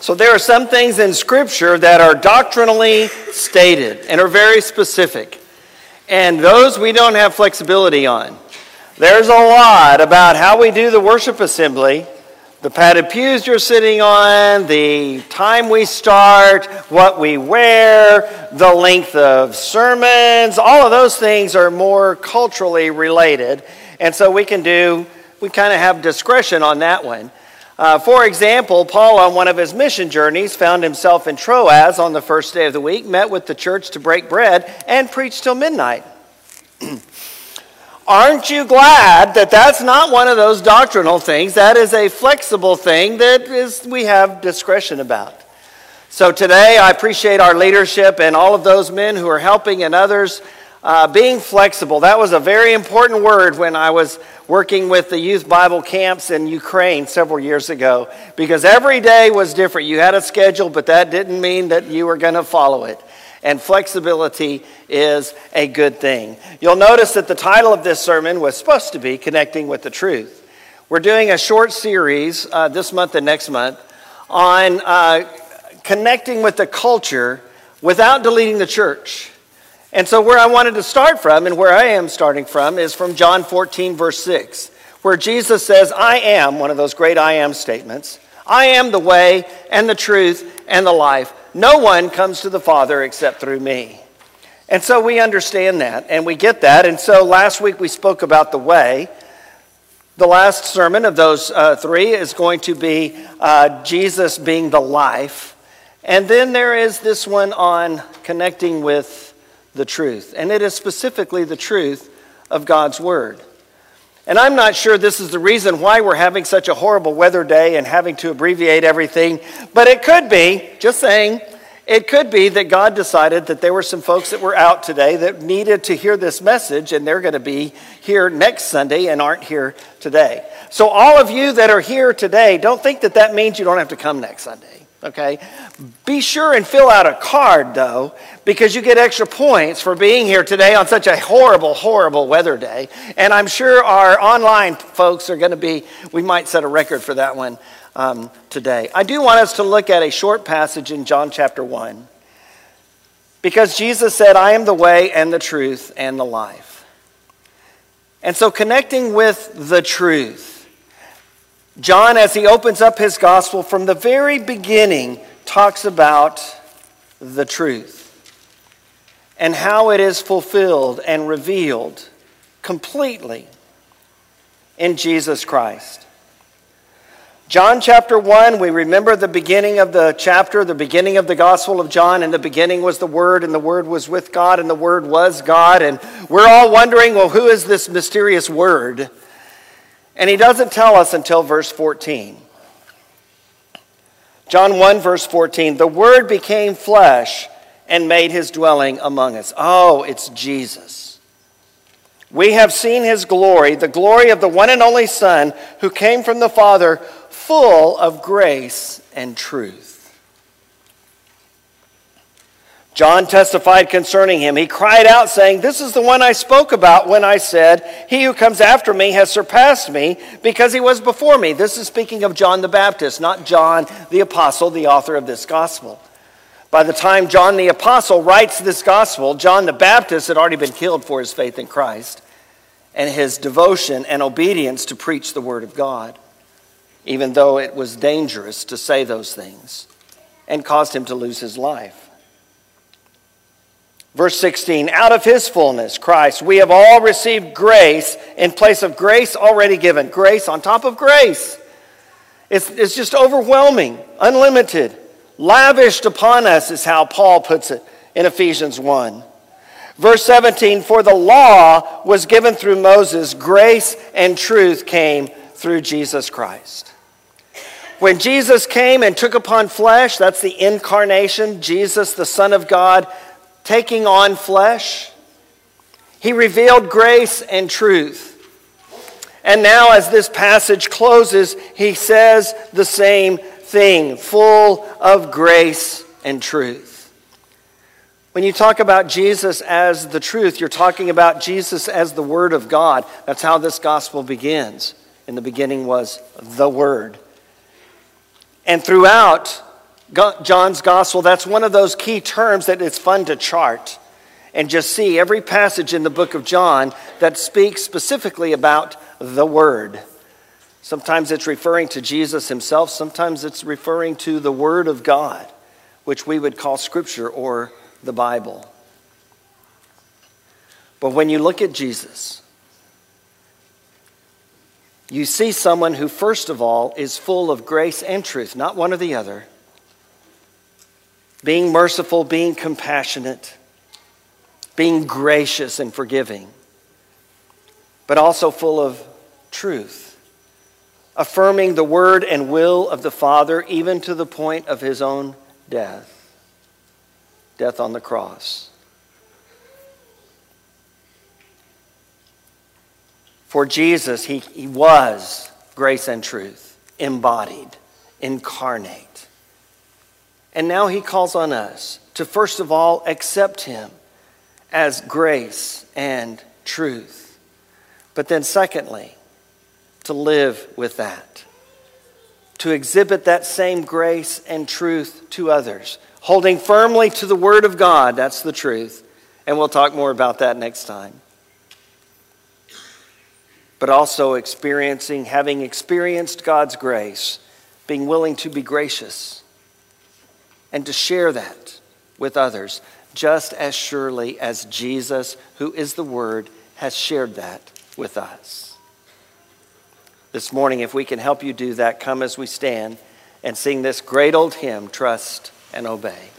So there are some things in Scripture that are doctrinally stated and are very specific. And those we don't have flexibility on. There's a lot about how we do the worship assembly, the padded pews you're sitting on, the time we start, what we wear, the length of sermons, all of those things are more culturally related. And so we can do, we kind of have discretion on that one. Uh, for example, Paul, on one of his mission journeys, found himself in Troas on the first day of the week, met with the church to break bread, and preached till midnight. Aren't you glad that that's not one of those doctrinal things? That is a flexible thing that is, we have discretion about. So today, I appreciate our leadership and all of those men who are helping and others uh, being flexible. That was a very important word when I was working with the youth Bible camps in Ukraine several years ago because every day was different. You had a schedule, but that didn't mean that you were going to follow it. And flexibility is a good thing. You'll notice that the title of this sermon was supposed to be Connecting with the Truth. We're doing a short series uh, this month and next month on uh, connecting with the culture without deleting the church. And so, where I wanted to start from, and where I am starting from, is from John 14, verse 6, where Jesus says, I am, one of those great I am statements, I am the way and the truth and the life. No one comes to the Father except through me. And so we understand that and we get that. And so last week we spoke about the way. The last sermon of those uh, three is going to be uh, Jesus being the life. And then there is this one on connecting with the truth. And it is specifically the truth of God's Word. And I'm not sure this is the reason why we're having such a horrible weather day and having to abbreviate everything, but it could be, just saying, it could be that God decided that there were some folks that were out today that needed to hear this message, and they're going to be here next Sunday and aren't here today. So, all of you that are here today, don't think that that means you don't have to come next Sunday okay? Be sure and fill out a card, though, because you get extra points for being here today on such a horrible, horrible weather day. And I'm sure our online folks are going to be, we might set a record for that one um, today. I do want us to look at a short passage in John chapter 1. Because Jesus said, I am the way and the truth and the life. And so, connecting with the truth, John, as he opens up his gospel from the very beginning, talks about the truth and how it is fulfilled and revealed completely in Jesus Christ. John chapter 1, we remember the beginning of the chapter, the beginning of the Gospel of John. In the beginning was the Word, and the Word was with God, and the Word was God. And we're all wondering, well, who is this mysterious Word? And he doesn't tell us until verse 14. John 1, verse 14 the Word became flesh and made his dwelling among us. Oh, it's Jesus. We have seen his glory, the glory of the one and only Son who came from the Father, full of grace and truth. John testified concerning him. He cried out, saying, This is the one I spoke about when I said, He who comes after me has surpassed me because he was before me. This is speaking of John the Baptist, not John the Apostle, the author of this gospel. By the time John the Apostle writes this gospel, John the Baptist had already been killed for his faith in Christ and his devotion and obedience to preach the word of God, even though it was dangerous to say those things and caused him to lose his life. Verse 16, out of his fullness, Christ, we have all received grace in place of grace already given. Grace on top of grace. It's, it's just overwhelming, unlimited, lavished upon us, is how Paul puts it in Ephesians 1. Verse 17, for the law was given through Moses, grace and truth came through Jesus Christ. When Jesus came and took upon flesh, that's the incarnation, Jesus, the Son of God, taking on flesh. He revealed grace and truth. And now, as this passage closes, he says the same thing full of grace and truth. When you talk about Jesus as the truth, you're talking about Jesus as the Word of God. That's how this gospel begins. In the beginning was the Word. And throughout John's gospel, that's one of those key terms that it's fun to chart and just see every passage in the book of John that speaks specifically about the Word. Sometimes it's referring to Jesus himself, sometimes it's referring to the Word of God, which we would call Scripture or the Bible. But when you look at Jesus, you see someone who, first of all, is full of grace and truth, not one or the other. Being merciful, being compassionate, being gracious and forgiving, but also full of truth, affirming the word and will of the Father, even to the point of his own death death on the cross. For Jesus, he, he was grace and truth, embodied, incarnate. And now he calls on us to first of all accept him as grace and truth. But then, secondly, to live with that, to exhibit that same grace and truth to others, holding firmly to the Word of God. That's the truth. And we'll talk more about that next time but also experiencing, having experienced God's grace, being willing to be gracious and to share that with others, just as surely as Jesus, who is the Word, has shared that with us. This morning, if we can help you do that, come as we stand and sing this great old hymn, Trust and Obey.